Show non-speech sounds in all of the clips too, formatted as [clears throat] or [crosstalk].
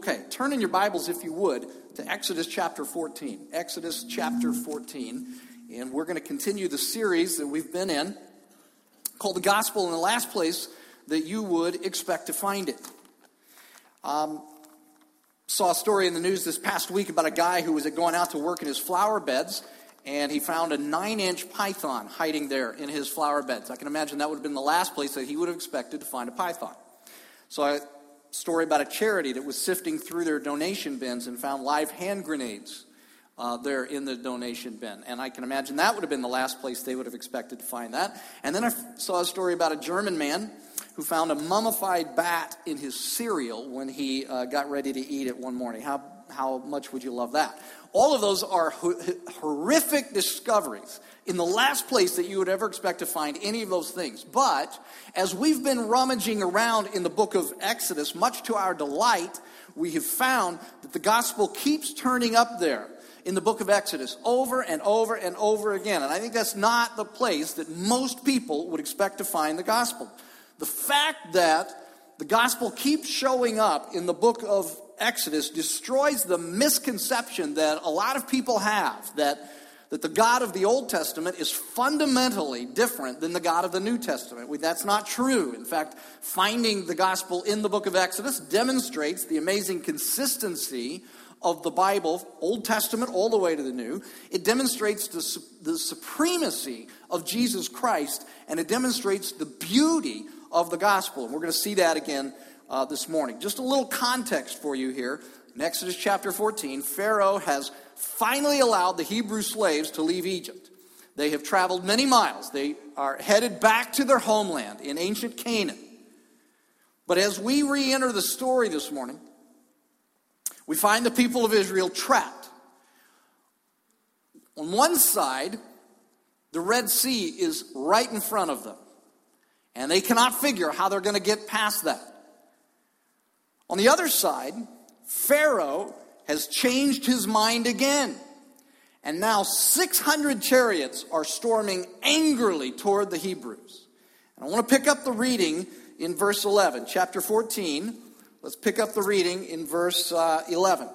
Okay, turn in your Bibles, if you would, to Exodus chapter 14. Exodus chapter 14. And we're going to continue the series that we've been in called The Gospel in the last place that you would expect to find it. Um, saw a story in the news this past week about a guy who was going out to work in his flower beds and he found a nine inch python hiding there in his flower beds. I can imagine that would have been the last place that he would have expected to find a python. So I story about a charity that was sifting through their donation bins and found live hand grenades uh, there in the donation bin. And I can imagine that would have been the last place they would have expected to find that. And then I saw a story about a German man who found a mummified bat in his cereal when he uh, got ready to eat it one morning. How, how much would you love that? All of those are horrific discoveries in the last place that you would ever expect to find any of those things. But as we've been rummaging around in the book of Exodus, much to our delight, we have found that the gospel keeps turning up there in the book of Exodus over and over and over again. And I think that's not the place that most people would expect to find the gospel. The fact that the gospel keeps showing up in the book of Exodus destroys the misconception that a lot of people have that that the God of the Old Testament is fundamentally different than the God of the New Testament. That's not true. In fact, finding the gospel in the book of Exodus demonstrates the amazing consistency of the Bible, Old Testament all the way to the New. It demonstrates the, the supremacy of Jesus Christ, and it demonstrates the beauty of the gospel. And we're going to see that again uh, this morning. Just a little context for you here. In Exodus chapter 14, Pharaoh has finally allowed the Hebrew slaves to leave Egypt. They have traveled many miles. They are headed back to their homeland in ancient Canaan. But as we re enter the story this morning, we find the people of Israel trapped. On one side, the Red Sea is right in front of them, and they cannot figure how they're going to get past that. On the other side, Pharaoh has changed his mind again. And now 600 chariots are storming angrily toward the Hebrews. And I want to pick up the reading in verse 11, chapter 14. Let's pick up the reading in verse uh, 11.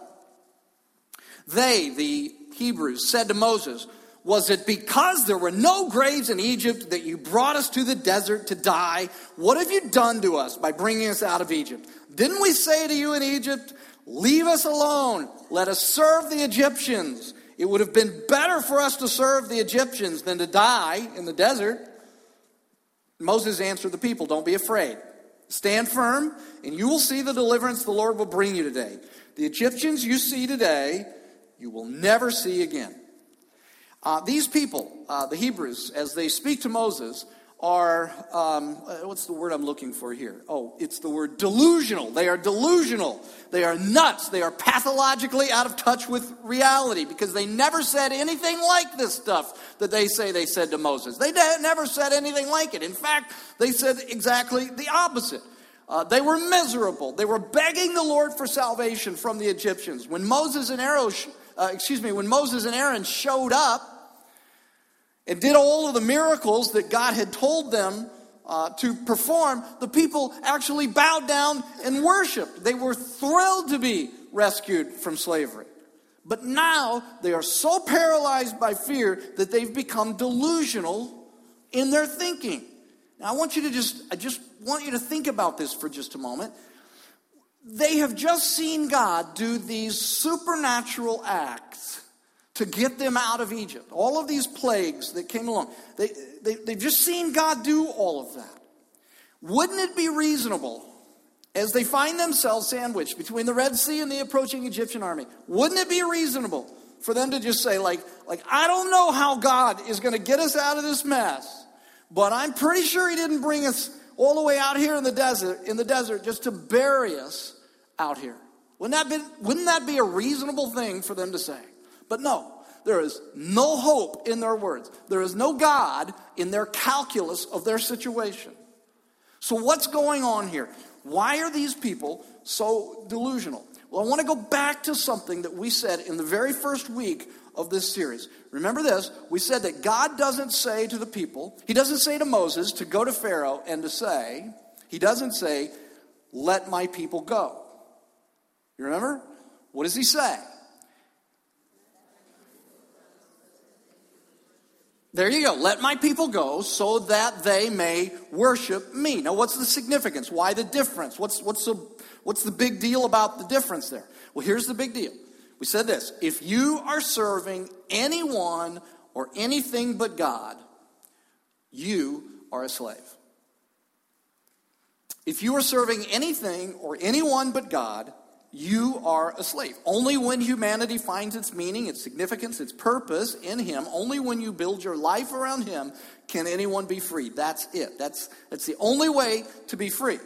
They, the Hebrews, said to Moses, Was it because there were no graves in Egypt that you brought us to the desert to die? What have you done to us by bringing us out of Egypt? Didn't we say to you in Egypt, Leave us alone. Let us serve the Egyptians. It would have been better for us to serve the Egyptians than to die in the desert. Moses answered the people, Don't be afraid. Stand firm, and you will see the deliverance the Lord will bring you today. The Egyptians you see today, you will never see again. Uh, these people, uh, the Hebrews, as they speak to Moses, are, um, uh, what's the word I'm looking for here? Oh, it's the word delusional. They are delusional. They are nuts. They are pathologically out of touch with reality because they never said anything like this stuff that they say they said to Moses. They never said anything like it. In fact, they said exactly the opposite. Uh, they were miserable. They were begging the Lord for salvation from the Egyptians. When Moses and Aaron, uh, excuse me, when Moses and Aaron showed up, and did all of the miracles that God had told them uh, to perform, the people actually bowed down and worshiped. They were thrilled to be rescued from slavery. But now they are so paralyzed by fear that they've become delusional in their thinking. Now I want you to just I just want you to think about this for just a moment. They have just seen God do these supernatural acts to get them out of Egypt. All of these plagues that came along, they, they, they've just seen God do all of that. Wouldn't it be reasonable, as they find themselves sandwiched between the Red Sea and the approaching Egyptian army, wouldn't it be reasonable for them to just say, like, like I don't know how God is going to get us out of this mess, but I'm pretty sure He didn't bring us all the way out here in the desert, in the desert just to bury us out here. Wouldn't that be, wouldn't that be a reasonable thing for them to say? But no, there is no hope in their words. There is no God in their calculus of their situation. So, what's going on here? Why are these people so delusional? Well, I want to go back to something that we said in the very first week of this series. Remember this? We said that God doesn't say to the people, He doesn't say to Moses to go to Pharaoh and to say, He doesn't say, let my people go. You remember? What does he say? There you go. Let my people go so that they may worship me. Now, what's the significance? Why the difference? What's, what's, the, what's the big deal about the difference there? Well, here's the big deal. We said this if you are serving anyone or anything but God, you are a slave. If you are serving anything or anyone but God, you are a slave. Only when humanity finds its meaning, its significance, its purpose in Him, only when you build your life around Him can anyone be free. That's it. That's, that's the only way to be free.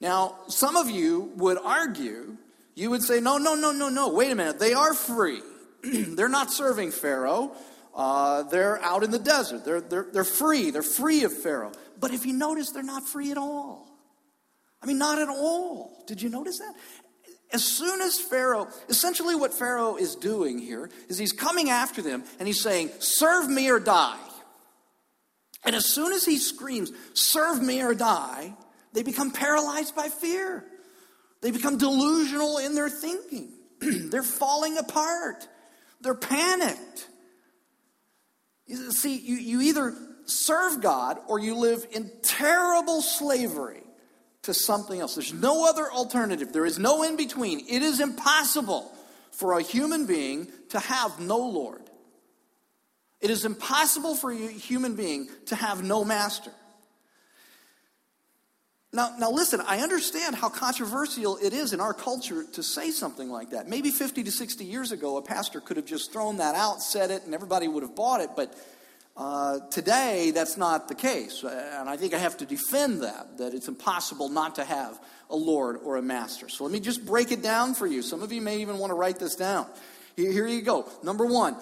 Now, some of you would argue, you would say, no, no, no, no, no, wait a minute. They are free. [clears throat] they're not serving Pharaoh. Uh, they're out in the desert. They're, they're, they're free. They're free of Pharaoh. But if you notice, they're not free at all. I mean, not at all. Did you notice that? As soon as Pharaoh, essentially what Pharaoh is doing here is he's coming after them and he's saying, Serve me or die. And as soon as he screams, Serve me or die, they become paralyzed by fear. They become delusional in their thinking. [clears throat] They're falling apart. They're panicked. See, you, you either serve God or you live in terrible slavery to something else. There's no other alternative. There is no in between. It is impossible for a human being to have no Lord. It is impossible for a human being to have no master. Now, now listen, I understand how controversial it is in our culture to say something like that. Maybe 50 to 60 years ago, a pastor could have just thrown that out, said it, and everybody would have bought it, but uh, today, that's not the case. And I think I have to defend that, that it's impossible not to have a Lord or a master. So let me just break it down for you. Some of you may even want to write this down. Here, here you go. Number one,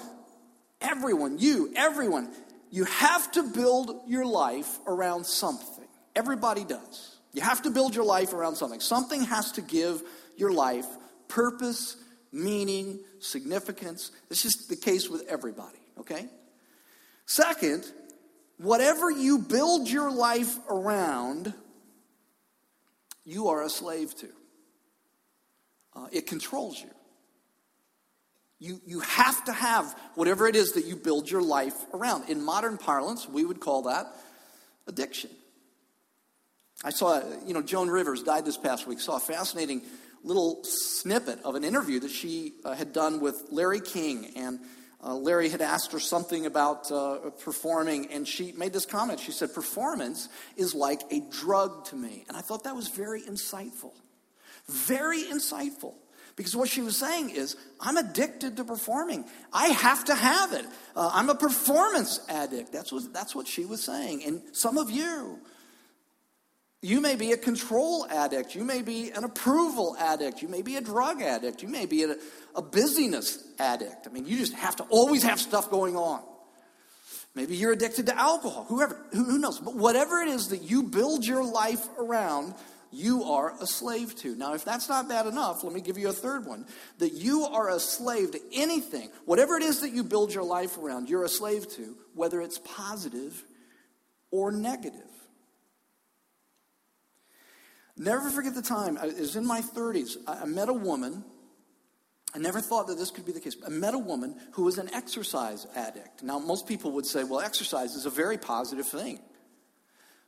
everyone, you, everyone, you have to build your life around something. Everybody does. You have to build your life around something. Something has to give your life purpose, meaning, significance. It's just the case with everybody, okay? Second, whatever you build your life around, you are a slave to. Uh, it controls you. You, you have to have whatever it is that you build your life around. In modern parlance, we would call that addiction. I saw, you know, Joan Rivers died this past week. Saw a fascinating little snippet of an interview that she uh, had done with Larry King. And uh, Larry had asked her something about uh, performing, and she made this comment. She said, Performance is like a drug to me. And I thought that was very insightful. Very insightful. Because what she was saying is, I'm addicted to performing. I have to have it. Uh, I'm a performance addict. That's what, that's what she was saying. And some of you, you may be a control addict. You may be an approval addict. You may be a drug addict. You may be a, a busyness addict. I mean, you just have to always have stuff going on. Maybe you're addicted to alcohol, whoever, who knows. But whatever it is that you build your life around, you are a slave to. Now, if that's not bad enough, let me give you a third one that you are a slave to anything, whatever it is that you build your life around, you're a slave to, whether it's positive or negative. Never forget the time, it was in my 30s. I met a woman I never thought that this could be the case. I met a woman who was an exercise addict. Now, most people would say, well, exercise is a very positive thing.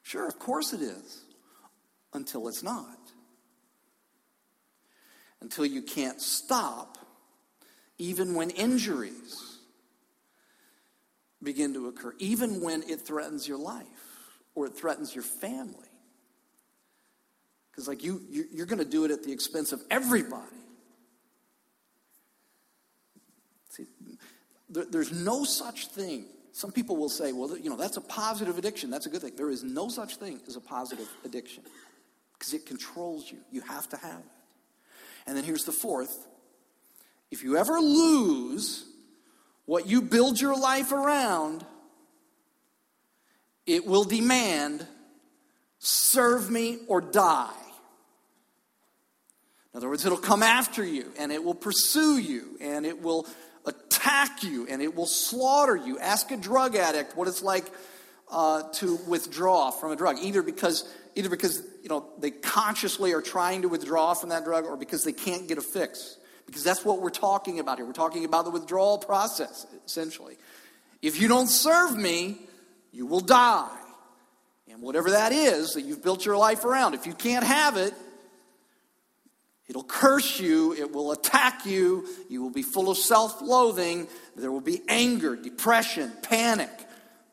Sure, of course it is, until it's not. Until you can't stop, even when injuries begin to occur, even when it threatens your life or it threatens your family. Because, like, you, you're going to do it at the expense of everybody. See, there's no such thing. Some people will say, well, you know, that's a positive addiction. That's a good thing. There is no such thing as a positive addiction because it controls you. You have to have it. And then here's the fourth if you ever lose what you build your life around, it will demand serve me or die. In other words, it'll come after you and it will pursue you and it will attack you and it will slaughter you. Ask a drug addict what it's like uh, to withdraw from a drug, either because either because you know they consciously are trying to withdraw from that drug, or because they can't get a fix. Because that's what we're talking about here. We're talking about the withdrawal process, essentially. If you don't serve me, you will die. Whatever that is that you've built your life around, if you can't have it, it'll curse you, it will attack you, you will be full of self loathing, there will be anger, depression, panic,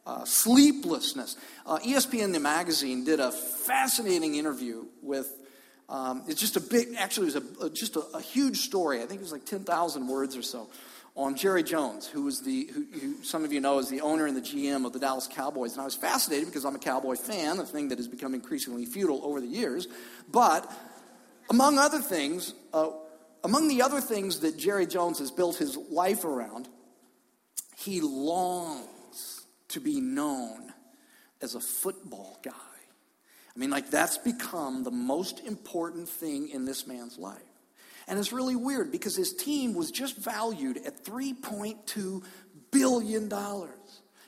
uh, sleeplessness. Uh, ESPN the magazine did a fascinating interview with. Um, it's just a big, actually, it was a, a just a, a, huge story. I think it was like 10,000 words or so on Jerry Jones, who was the, who, who, some of you know is the owner and the GM of the Dallas Cowboys. And I was fascinated because I'm a Cowboy fan, a thing that has become increasingly futile over the years. But among other things, uh, among the other things that Jerry Jones has built his life around, he longs to be known as a football guy. I mean, like, that's become the most important thing in this man's life. And it's really weird because his team was just valued at $3.2 billion.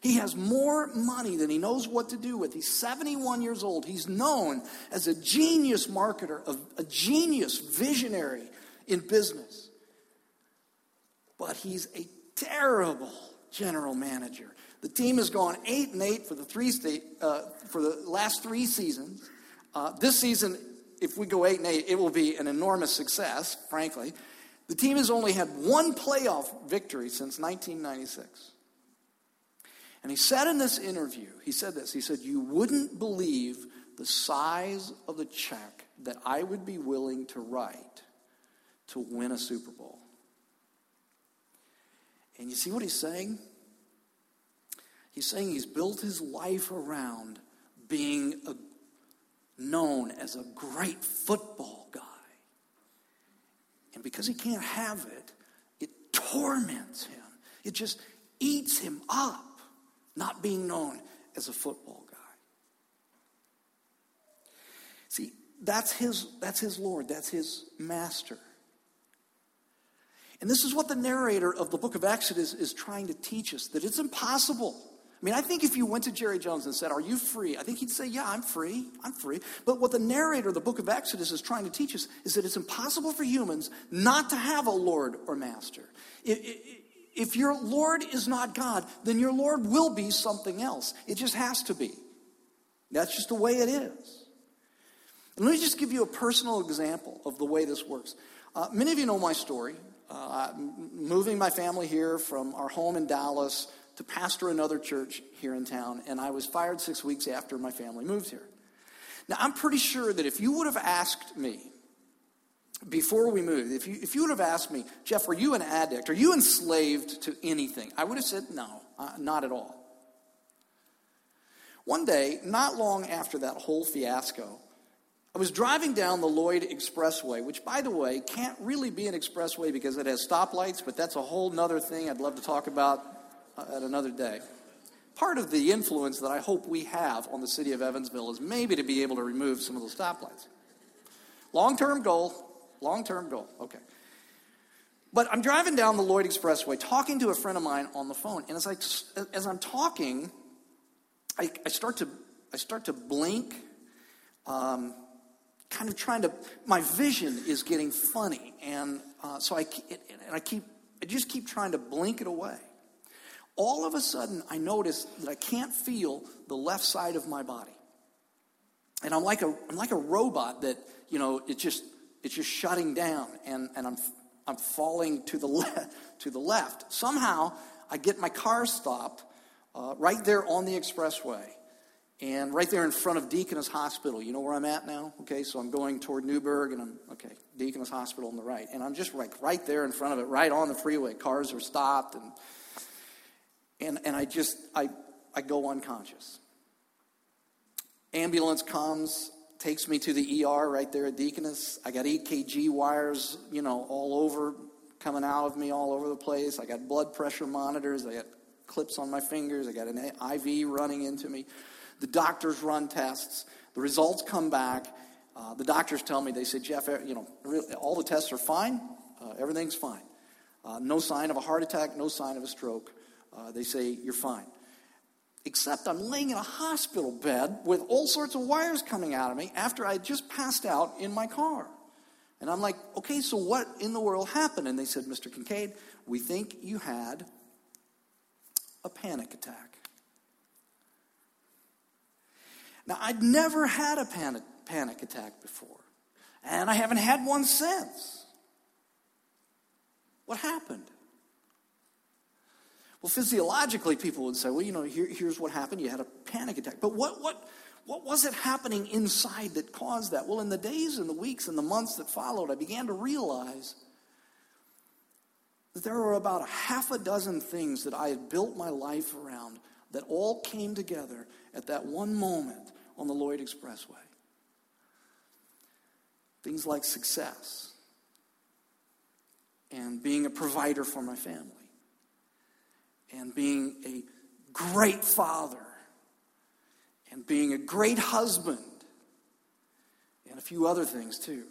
He has more money than he knows what to do with. He's 71 years old. He's known as a genius marketer, a, genius visionary in business. But he's a terrible general manager. The team has gone eight and eight for the three state uh, for the last three seasons. Uh, this season, if we go eight and eight, it will be an enormous success. Frankly, the team has only had one playoff victory since 1996. And he said in this interview, he said this. He said, "You wouldn't believe the size of the check that I would be willing to write to win a Super Bowl." And you see what he's saying? He's saying he's built his life around being a, known as a great football guy. And because he can't have it, it torments him. It just eats him up, not being known as a football guy. See, that's his, that's his Lord, that's his master. And this is what the narrator of the book of Exodus is trying to teach us that it's impossible. I mean, I think if you went to Jerry Jones and said, Are you free? I think he'd say, Yeah, I'm free. I'm free. But what the narrator of the book of Exodus is trying to teach us is that it's impossible for humans not to have a Lord or master. If your Lord is not God, then your Lord will be something else. It just has to be. That's just the way it is. And let me just give you a personal example of the way this works. Uh, many of you know my story uh, moving my family here from our home in Dallas to pastor another church here in town, and I was fired six weeks after my family moved here. Now, I'm pretty sure that if you would have asked me before we moved, if you, if you would have asked me, Jeff, are you an addict? Are you enslaved to anything? I would have said, no, uh, not at all. One day, not long after that whole fiasco, I was driving down the Lloyd Expressway, which, by the way, can't really be an expressway because it has stoplights, but that's a whole other thing I'd love to talk about at another day. Part of the influence that I hope we have on the city of Evansville is maybe to be able to remove some of those stoplights. Long term goal, long term goal, okay. But I'm driving down the Lloyd Expressway talking to a friend of mine on the phone, and as, I, as I'm talking, I, I start to I start to blink. Um, kind of trying to, my vision is getting funny. And uh, so I, and I keep, I just keep trying to blink it away. All of a sudden, I notice that I can't feel the left side of my body. And I'm like a, I'm like a robot that, you know, it just, it's just shutting down and, and I'm, I'm falling to the, [laughs] left, to the left. Somehow, I get my car stopped uh, right there on the expressway. And right there in front of Deaconess Hospital, you know where I'm at now? Okay, so I'm going toward Newburgh and I'm, okay, Deaconess Hospital on the right. And I'm just like right there in front of it, right on the freeway. Cars are stopped and, and, and I just, I, I go unconscious. Ambulance comes, takes me to the ER right there at Deaconess. I got EKG wires, you know, all over, coming out of me all over the place. I got blood pressure monitors. I got clips on my fingers. I got an IV running into me. The doctors run tests. The results come back. Uh, the doctors tell me, they say, Jeff, you know, all the tests are fine. Uh, everything's fine. Uh, no sign of a heart attack, no sign of a stroke. Uh, they say, you're fine. Except I'm laying in a hospital bed with all sorts of wires coming out of me after I just passed out in my car. And I'm like, okay, so what in the world happened? And they said, Mr. Kincaid, we think you had a panic attack. Now, I'd never had a panic, panic attack before, and I haven't had one since. What happened? Well, physiologically, people would say, well, you know, here, here's what happened. You had a panic attack. But what, what, what was it happening inside that caused that? Well, in the days and the weeks and the months that followed, I began to realize that there were about a half a dozen things that I had built my life around that all came together at that one moment on the Lloyd Expressway. Things like success and being a provider for my family and being a great father and being a great husband and a few other things too.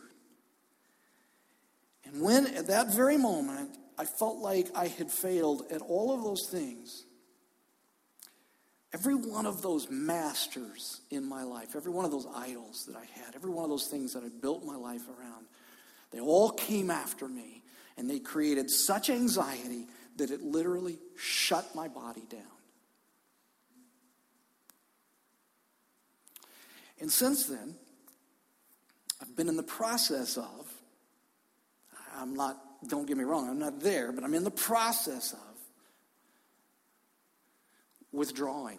And when at that very moment I felt like I had failed at all of those things, every one of those masters in my life, every one of those idols that I had, every one of those things that I built my life around, they all came after me and they created such anxiety that it literally shut my body down. And since then, I've been in the process of, I'm not, don't get me wrong, I'm not there, but I'm in the process of withdrawing.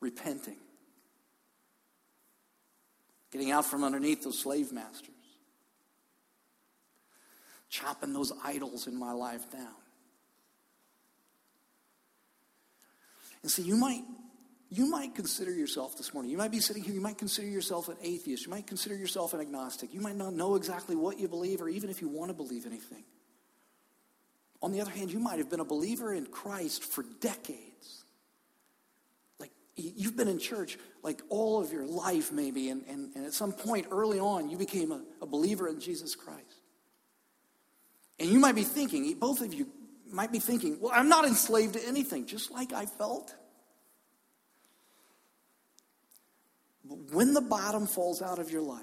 Repenting. Getting out from underneath those slave masters chopping those idols in my life down. And see, you might you might consider yourself this morning, you might be sitting here, you might consider yourself an atheist, you might consider yourself an agnostic, you might not know exactly what you believe or even if you want to believe anything. On the other hand, you might have been a believer in Christ for decades. Like you've been in church like all of your life, maybe, and, and, and at some point early on, you became a, a believer in Jesus Christ. And you might be thinking, both of you might be thinking, well, I'm not enslaved to anything, just like I felt. But when the bottom falls out of your life,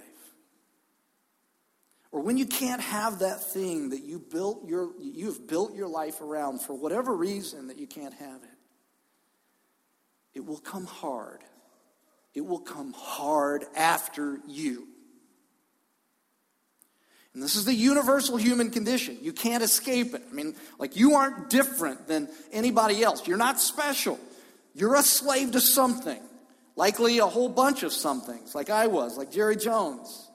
or when you can't have that thing that you built your you have built your life around for whatever reason that you can't have it, it will come hard. It will come hard after you. And this is the universal human condition. You can't escape it. I mean, like, you aren't different than anybody else. You're not special. You're a slave to something, likely a whole bunch of somethings, like I was, like Jerry Jones.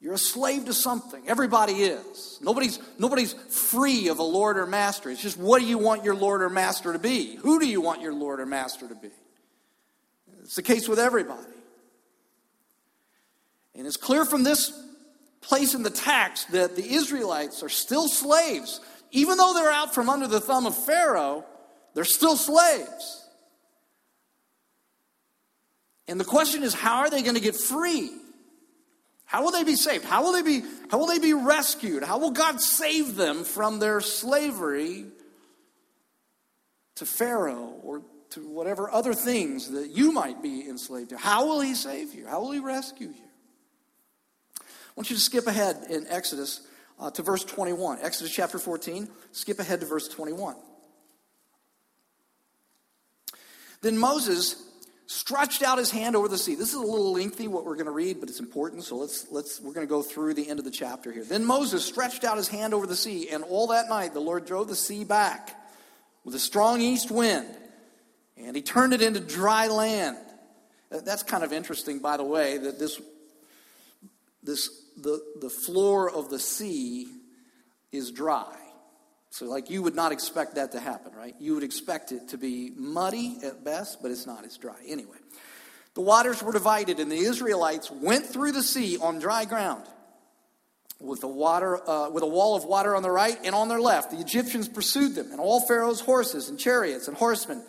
You're a slave to something. Everybody is. Nobody's, nobody's free of a Lord or master. It's just what do you want your Lord or master to be? Who do you want your Lord or master to be? It's the case with everybody. And it's clear from this place in the text that the Israelites are still slaves. Even though they're out from under the thumb of Pharaoh, they're still slaves. And the question is, how are they going to get free? How will they be saved? How will they be, how will they be rescued? How will God save them from their slavery to Pharaoh or to whatever other things that you might be enslaved to? How will He save you? How will He rescue you? Want you to skip ahead in Exodus uh, to verse 21. Exodus chapter 14, skip ahead to verse 21. Then Moses stretched out his hand over the sea. This is a little lengthy what we're going to read, but it's important. So let's let's we're going to go through the end of the chapter here. Then Moses stretched out his hand over the sea, and all that night the Lord drove the sea back with a strong east wind, and he turned it into dry land. That's kind of interesting, by the way, that this this the, the floor of the sea is dry. So, like, you would not expect that to happen, right? You would expect it to be muddy at best, but it's not, it's dry. Anyway, the waters were divided, and the Israelites went through the sea on dry ground with a, water, uh, with a wall of water on the right and on their left. The Egyptians pursued them, and all Pharaoh's horses and chariots and horsemen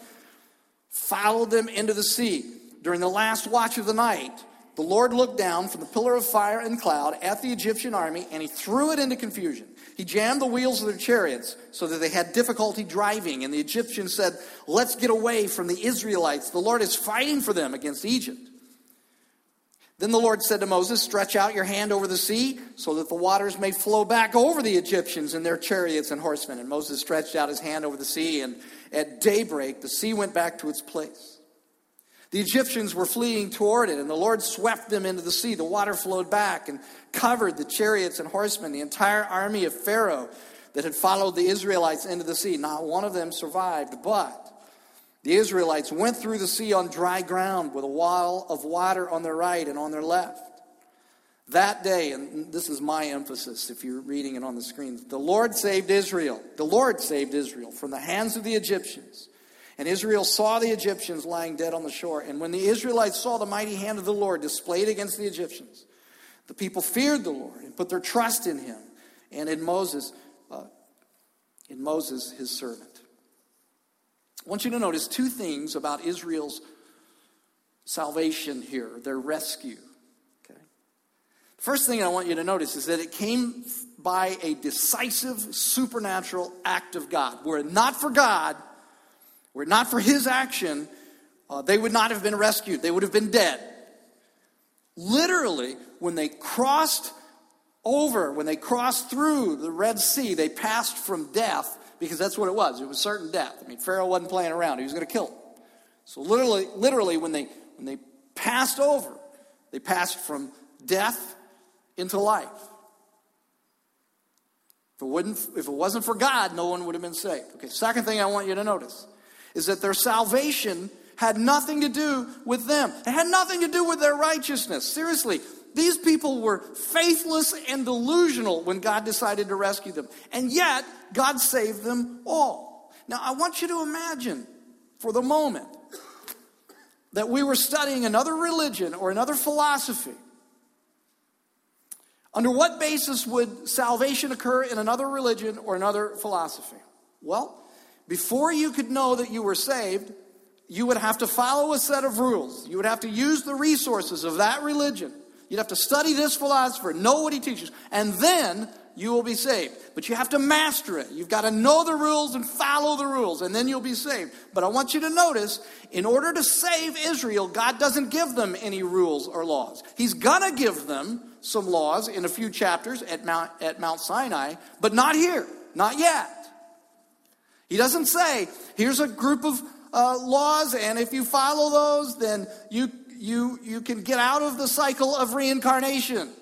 followed them into the sea. During the last watch of the night, the Lord looked down from the pillar of fire and cloud at the Egyptian army and he threw it into confusion. He jammed the wheels of their chariots so that they had difficulty driving. And the Egyptians said, Let's get away from the Israelites. The Lord is fighting for them against Egypt. Then the Lord said to Moses, Stretch out your hand over the sea so that the waters may flow back over the Egyptians and their chariots and horsemen. And Moses stretched out his hand over the sea, and at daybreak the sea went back to its place. The Egyptians were fleeing toward it, and the Lord swept them into the sea. The water flowed back and covered the chariots and horsemen, the entire army of Pharaoh that had followed the Israelites into the sea. Not one of them survived, but the Israelites went through the sea on dry ground with a wall of water on their right and on their left. That day, and this is my emphasis if you're reading it on the screen, the Lord saved Israel. The Lord saved Israel from the hands of the Egyptians and Israel saw the Egyptians lying dead on the shore. And when the Israelites saw the mighty hand of the Lord displayed against the Egyptians, the people feared the Lord and put their trust in him and in Moses, uh, in Moses, his servant. I want you to notice two things about Israel's salvation here, their rescue. Okay. First thing I want you to notice is that it came by a decisive supernatural act of God. Were it not for God, were it not for his action, uh, they would not have been rescued. They would have been dead. Literally, when they crossed over, when they crossed through the Red Sea, they passed from death, because that's what it was. It was certain death. I mean, Pharaoh wasn't playing around, he was going to kill them. So literally, literally when, they, when they passed over, they passed from death into life. If it, wouldn't, if it wasn't for God, no one would have been saved. Okay, second thing I want you to notice is that their salvation had nothing to do with them. It had nothing to do with their righteousness. Seriously, these people were faithless and delusional when God decided to rescue them. And yet, God saved them all. Now, I want you to imagine for the moment that we were studying another religion or another philosophy. Under what basis would salvation occur in another religion or another philosophy? Well, before you could know that you were saved, you would have to follow a set of rules. You would have to use the resources of that religion. You'd have to study this philosopher, know what he teaches, and then you will be saved. But you have to master it. You've got to know the rules and follow the rules, and then you'll be saved. But I want you to notice in order to save Israel, God doesn't give them any rules or laws. He's going to give them some laws in a few chapters at Mount, at Mount Sinai, but not here, not yet. He doesn't say, here's a group of uh, laws, and if you follow those, then you, you, you can get out of the cycle of reincarnation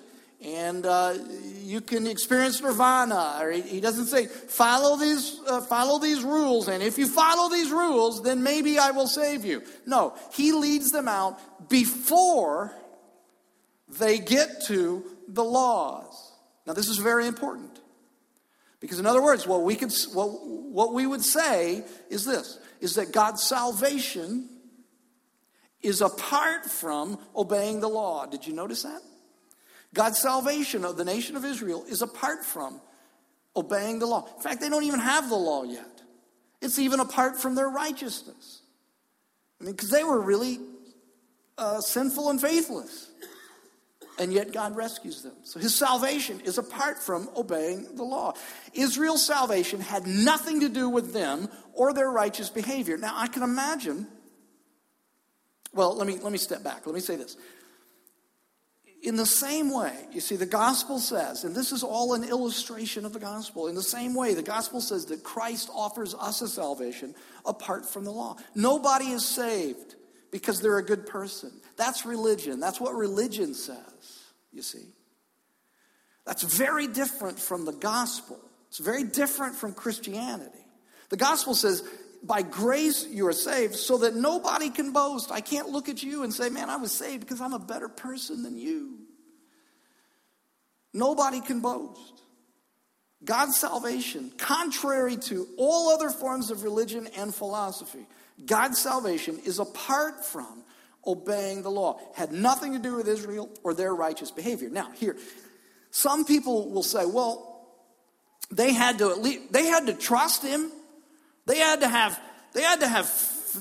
and uh, you can experience nirvana. Or he, he doesn't say, follow these, uh, follow these rules, and if you follow these rules, then maybe I will save you. No, he leads them out before they get to the laws. Now, this is very important. Because, in other words, what we, could, what, what we would say is this is that God's salvation is apart from obeying the law. Did you notice that? God's salvation of the nation of Israel is apart from obeying the law. In fact, they don't even have the law yet, it's even apart from their righteousness. I mean, because they were really uh, sinful and faithless and yet God rescues them. So his salvation is apart from obeying the law. Israel's salvation had nothing to do with them or their righteous behavior. Now, I can imagine, well, let me, let me step back. Let me say this. In the same way, you see, the gospel says, and this is all an illustration of the gospel, in the same way, the gospel says that Christ offers us a salvation apart from the law. Nobody is saved because they're a good person. That's religion. That's what religion says, you see. That's very different from the gospel. It's very different from Christianity. The gospel says, by grace you are saved so that nobody can boast. I can't look at you and say, man, I was saved because I'm a better person than you. Nobody can boast. God's salvation, contrary to all other forms of religion and philosophy, God's salvation is apart from obeying the law. Had nothing to do with Israel or their righteous behavior. Now, here, some people will say, well, they had to at least they had to trust him. They had to have they had to have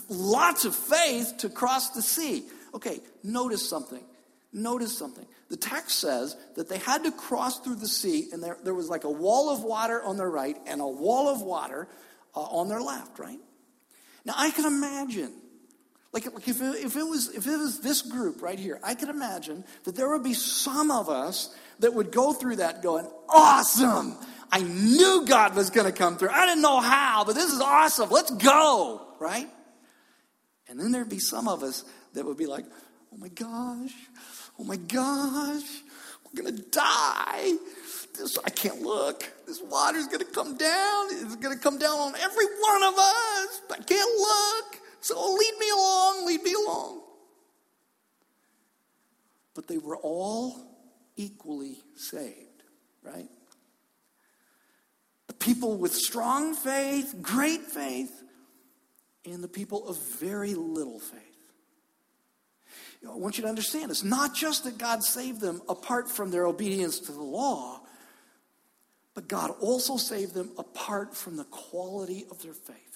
lots of faith to cross the sea. Okay, notice something. notice something. The text says that they had to cross through the sea, and there, there was like a wall of water on their right and a wall of water uh, on their left, right? Now, I can imagine, like, like if, it, if, it was, if it was this group right here, I could imagine that there would be some of us that would go through that going, awesome! I knew God was going to come through. I didn't know how, but this is awesome. Let's go, right? And then there'd be some of us that would be like, oh my gosh, oh my gosh, we're going to die. This, I can't look. This water's going to come down. It's going to come down on every one of us. I can't look. So lead But they were all equally saved, right? The people with strong faith, great faith, and the people of very little faith. You know, I want you to understand it's not just that God saved them apart from their obedience to the law, but God also saved them apart from the quality of their faith.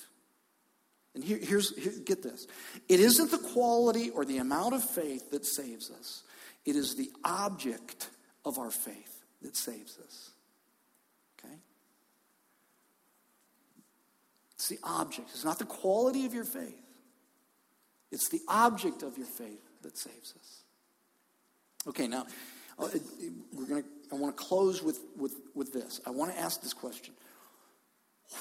And here, here's, here, get this it isn't the quality or the amount of faith that saves us, it is the object of our faith that saves us. Okay? It's the object, it's not the quality of your faith, it's the object of your faith that saves us. Okay, now, uh, we're going to, I want to close with, with, with this. I want to ask this question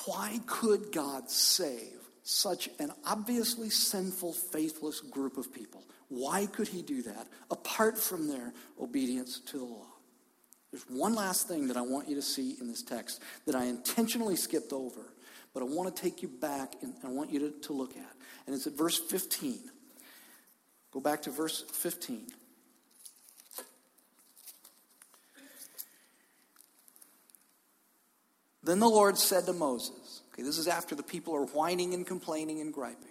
Why could God save such an obviously sinful, faithless group of people? Why could he do that apart from their obedience to the law? There's one last thing that I want you to see in this text that I intentionally skipped over, but I want to take you back and I want you to, to look at. And it's at verse 15. Go back to verse 15. Then the Lord said to Moses, okay, this is after the people are whining and complaining and griping.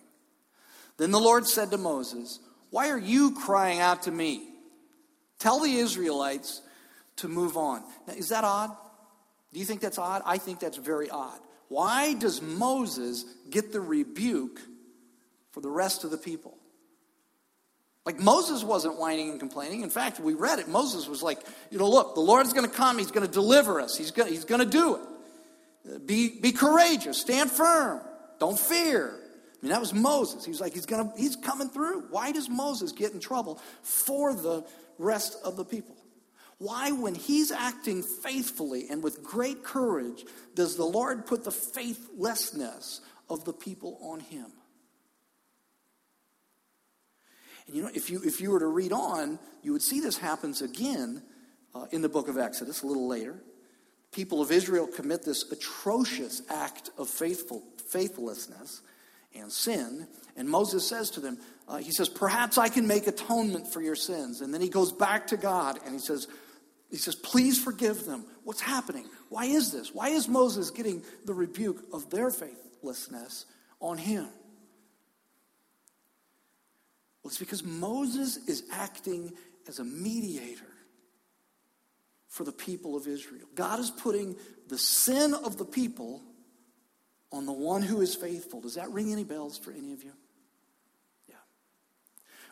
Then the Lord said to Moses, Why are you crying out to me? Tell the Israelites to move on. Now, is that odd? Do you think that's odd? I think that's very odd. Why does Moses get the rebuke for the rest of the people? Like Moses wasn't whining and complaining. In fact, we read it. Moses was like, you know, look, the Lord's going to come. He's going to deliver us. He's going, he's to do it. Be, be courageous. Stand firm. Don't fear. I mean, that was Moses. He's like, he's to, he's coming through. Why does Moses get in trouble for the rest of the people? Why, when he's acting faithfully and with great courage, does the Lord put the faithlessness of the people on him? And you know, if you, if you were to read on, you would see this happens again uh, in the book of Exodus a little later. People of Israel commit this atrocious act of faithful, faithlessness and sin. And Moses says to them, uh, he says, Perhaps I can make atonement for your sins. And then he goes back to God and he says, he says, Please forgive them. What's happening? Why is this? Why is Moses getting the rebuke of their faithlessness on him? Well, it's because Moses is acting as a mediator for the people of Israel. God is putting the sin of the people on the one who is faithful. Does that ring any bells for any of you? Yeah.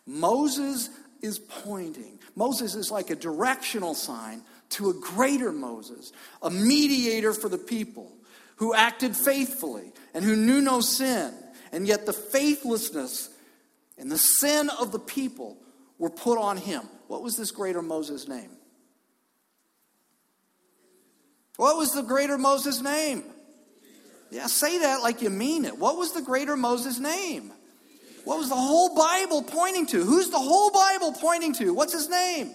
Moses is pointing. Moses is like a directional sign to a greater Moses, a mediator for the people who acted faithfully and who knew no sin. And yet the faithlessness and the sin of the people were put on him. What was this greater Moses' name? What was the greater Moses' name? Yeah, say that like you mean it. What was the greater Moses' name? What was the whole Bible pointing to? Who's the whole Bible pointing to? What's his name?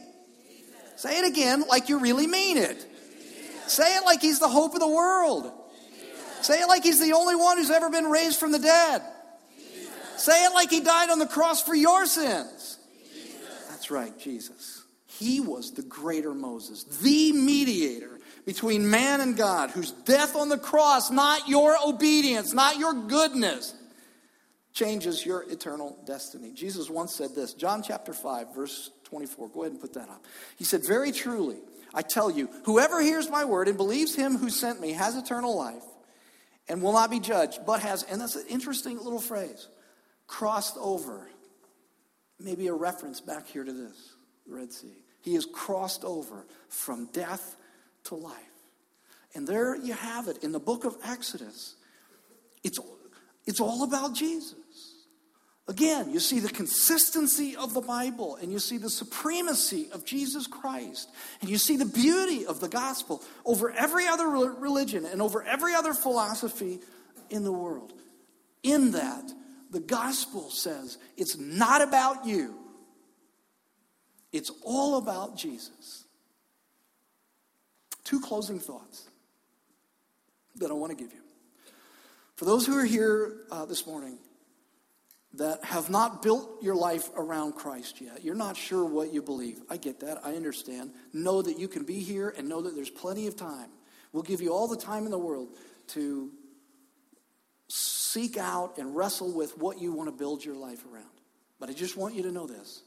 Say it again like you really mean it. Say it like he's the hope of the world. Say it like he's the only one who's ever been raised from the dead. Say it like he died on the cross for your sins. Jesus. That's right, Jesus. He was the greater Moses, the mediator between man and God, whose death on the cross, not your obedience, not your goodness, changes your eternal destiny. Jesus once said this, John chapter 5, verse 24. Go ahead and put that up. He said, Very truly, I tell you, whoever hears my word and believes him who sent me has eternal life and will not be judged, but has, and that's an interesting little phrase, crossed over. Maybe a reference back here to this. the Red Sea. He has crossed over from death to life. And there you have it in the book of Exodus. It's, it's all about Jesus. Again, you see the consistency of the Bible and you see the supremacy of Jesus Christ and you see the beauty of the gospel over every other religion and over every other philosophy in the world. In that, the gospel says it's not about you, it's all about Jesus. Two closing thoughts that I want to give you. For those who are here uh, this morning that have not built your life around Christ yet, you're not sure what you believe. I get that. I understand. Know that you can be here and know that there's plenty of time. We'll give you all the time in the world to seek out and wrestle with what you want to build your life around. But I just want you to know this.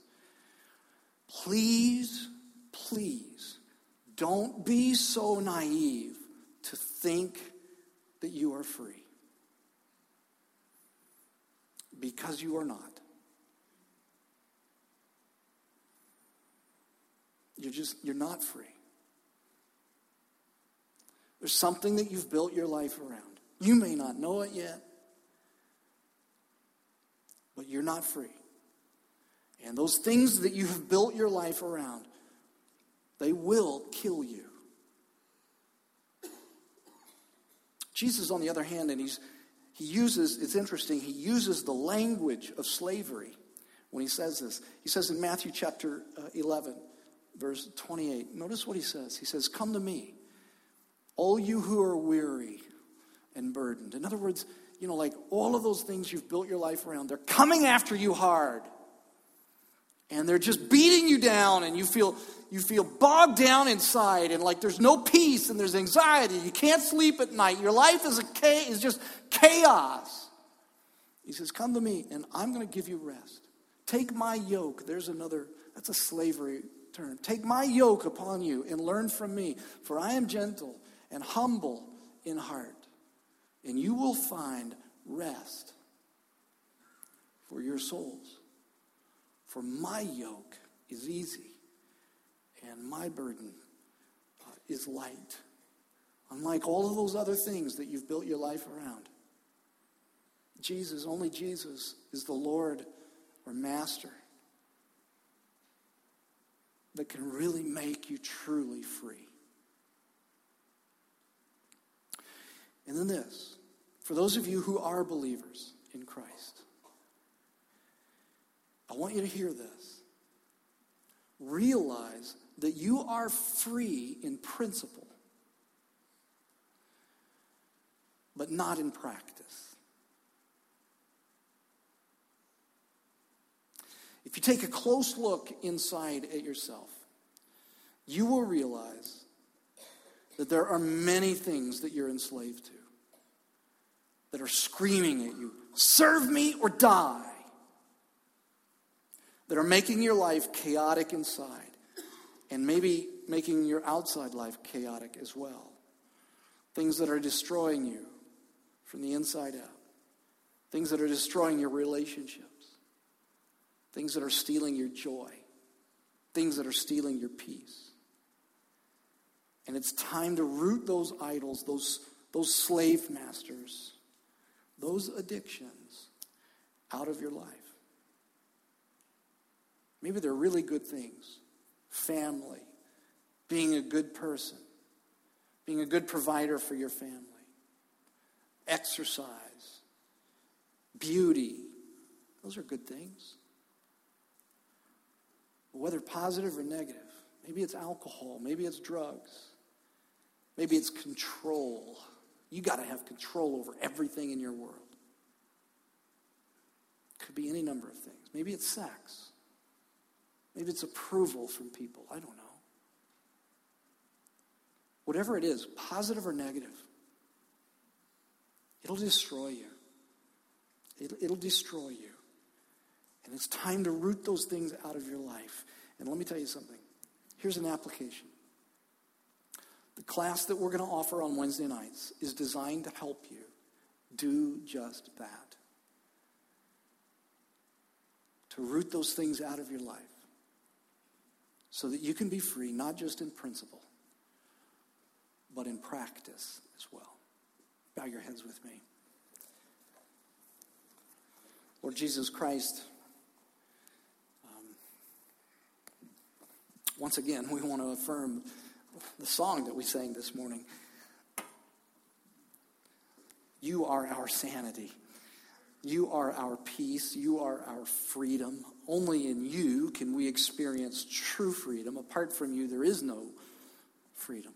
Please, please, don't be so naive to think that you are free. Because you are not. You're just, you're not free. There's something that you've built your life around. You may not know it yet, but you're not free. And those things that you have built your life around, they will kill you. Jesus, on the other hand, and he's, he uses, it's interesting, he uses the language of slavery when he says this. He says in Matthew chapter uh, 11, verse 28, notice what he says. He says, Come to me, all you who are weary and burdened. In other words, you know, like all of those things you've built your life around, they're coming after you hard. And they're just beating you down, and you feel you feel bogged down inside, and like there's no peace, and there's anxiety. You can't sleep at night. Your life is a is just chaos. He says, "Come to me, and I'm going to give you rest. Take my yoke." There's another. That's a slavery term. Take my yoke upon you and learn from me, for I am gentle and humble in heart and you will find rest for your souls. For my yoke is easy and my burden uh, is light. Unlike all of those other things that you've built your life around, Jesus, only Jesus, is the Lord or Master that can really make you truly free. And then this for those of you who are believers in Christ, I want you to hear this. Realize that you are free in principle, but not in practice. If you take a close look inside at yourself, you will realize that there are many things that you're enslaved to that are screaming at you serve me or die, that are making your life chaotic inside, and maybe making your outside life chaotic as well. Things that are destroying you from the inside out, things that are destroying your relationships, things that are stealing your joy, things that are stealing your peace. And it's time to root those idols, those, those slave masters those addictions out of your life. Maybe they're really good things family, being a good person, being a good provider for your family, exercise, beauty. Those are good things. Whether positive or negative, maybe it's alcohol, maybe it's drugs, maybe it's control. You got to have control over everything in your world. Could be any number of things. Maybe it's sex. Maybe it's approval from people. I don't know. Whatever it is, positive or negative, it'll destroy you. It'll, it'll destroy you. And it's time to root those things out of your life. And let me tell you something. Here's an application. The class that we're going to offer on Wednesday nights is designed to help you do just that. To root those things out of your life. So that you can be free, not just in principle, but in practice as well. Bow your heads with me. Lord Jesus Christ, um, once again, we want to affirm the song that we sang this morning. You are our sanity. You are our peace. You are our freedom. Only in you can we experience true freedom. Apart from you, there is no freedom.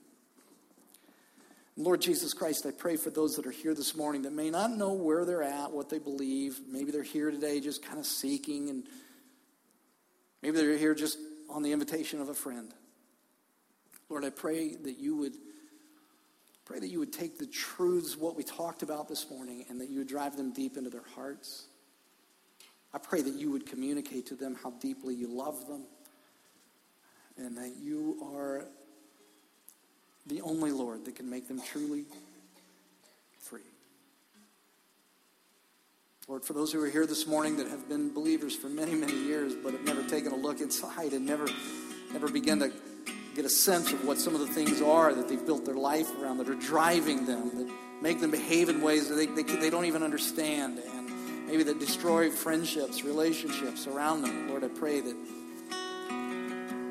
Lord Jesus Christ, I pray for those that are here this morning that may not know where they're at, what they believe. Maybe they're here today just kind of seeking, and maybe they're here just on the invitation of a friend. Lord, I pray that you would pray that you would take the truths what we talked about this morning and that you would drive them deep into their hearts. I pray that you would communicate to them how deeply you love them and that you are the only Lord that can make them truly free. Lord, for those who are here this morning that have been believers for many, many years, but have never taken a look inside and never, never begun to get a sense of what some of the things are that they've built their life around, that are driving them, that make them behave in ways that they, they, they don't even understand, and maybe that destroy friendships, relationships around them. Lord, I pray that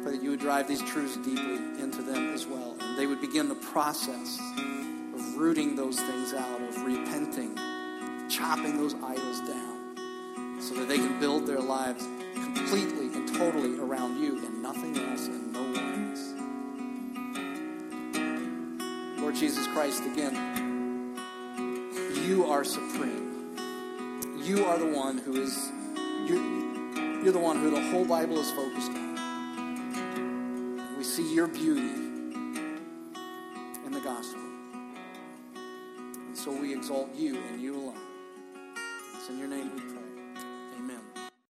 pray that you would drive these truths deeply into them as well. And they would begin the process of rooting those things out, of repenting, chopping those idols down, so that they can build their lives completely and totally around you and nothing else and no one else. Lord Jesus Christ, again, you are supreme. You are the one who is, you, you're the one who the whole Bible is focused on We see your beauty in the gospel. And so we exalt you and you alone. It's in your name we.